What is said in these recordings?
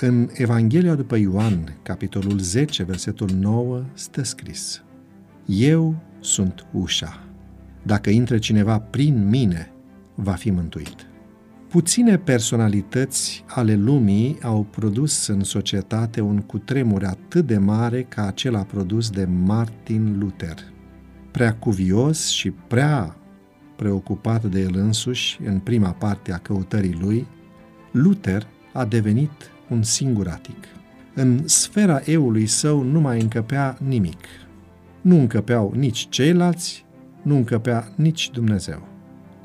În Evanghelia după Ioan, capitolul 10, versetul 9, stă scris Eu sunt ușa. Dacă intră cineva prin mine, va fi mântuit. Puține personalități ale lumii au produs în societate un cutremur atât de mare ca acela produs de Martin Luther. Prea cuvios și prea preocupat de el însuși în prima parte a căutării lui, Luther a devenit un singuratic. În sfera eului său nu mai încăpea nimic. Nu încăpeau nici ceilalți, nu încăpea nici Dumnezeu.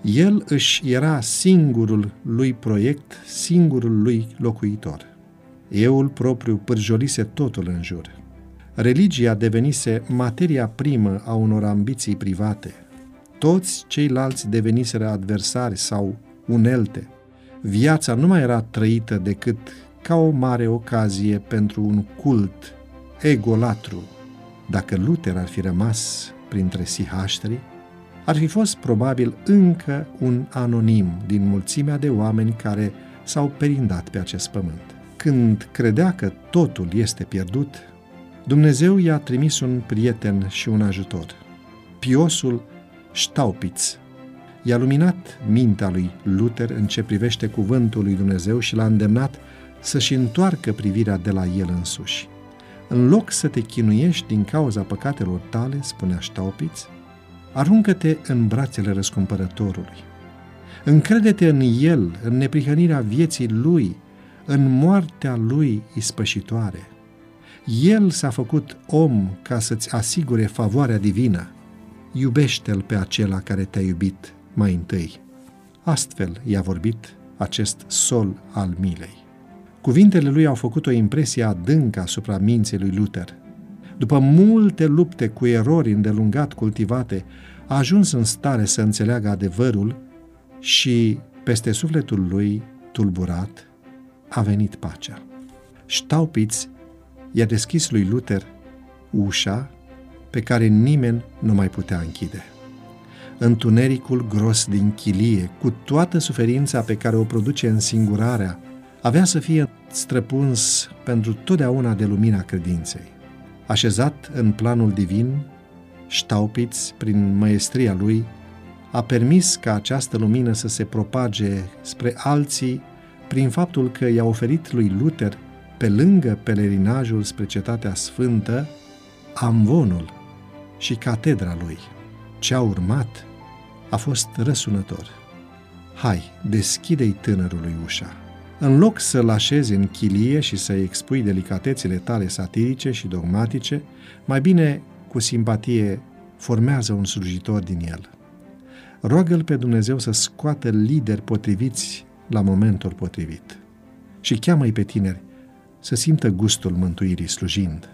El își era singurul lui proiect, singurul lui locuitor. Eul propriu pârjolise totul în jur. Religia devenise materia primă a unor ambiții private. Toți ceilalți deveniseră adversari sau unelte. Viața nu mai era trăită decât ca o mare ocazie pentru un cult egolatru. Dacă Luther ar fi rămas printre sihaștrii, ar fi fost probabil încă un anonim din mulțimea de oameni care s-au perindat pe acest pământ. Când credea că totul este pierdut, Dumnezeu i-a trimis un prieten și un ajutor. Piosul Staupitz i-a luminat mintea lui Luther în ce privește cuvântul lui Dumnezeu și l-a îndemnat să-și întoarcă privirea de la el însuși. În loc să te chinuiești din cauza păcatelor tale, spunea Staupitz, aruncă-te în brațele răscumpărătorului. Încrede-te în El, în neprihănirea vieții Lui, în moartea Lui ispășitoare. El s-a făcut om ca să-ți asigure favoarea divină. Iubește-L pe acela care te-a iubit mai întâi. Astfel i-a vorbit acest sol al milei. Cuvintele lui au făcut o impresie adâncă asupra minții lui Luther. După multe lupte cu erori îndelungat cultivate, a ajuns în stare să înțeleagă adevărul și peste sufletul lui, tulburat, a venit pacea. Staupitz i-a deschis lui Luther ușa pe care nimeni nu mai putea închide. Întunericul gros din chilie, cu toată suferința pe care o produce însingurarea, avea să fie străpuns pentru totdeauna de lumina credinței. Așezat în planul divin, Staupitz, prin măestria lui, a permis ca această lumină să se propage spre alții prin faptul că i-a oferit lui Luther, pe lângă pelerinajul spre cetatea sfântă, amvonul și catedra lui. Ce a urmat a fost răsunător. Hai, deschide-i tânărului ușa. În loc să-l așezi în chilie și să-i expui delicatețile tale satirice și dogmatice, mai bine cu simpatie formează un slujitor din el. Roagă-L pe Dumnezeu să scoată lideri potriviți la momentul potrivit și cheamă-i pe tineri să simtă gustul mântuirii slujind.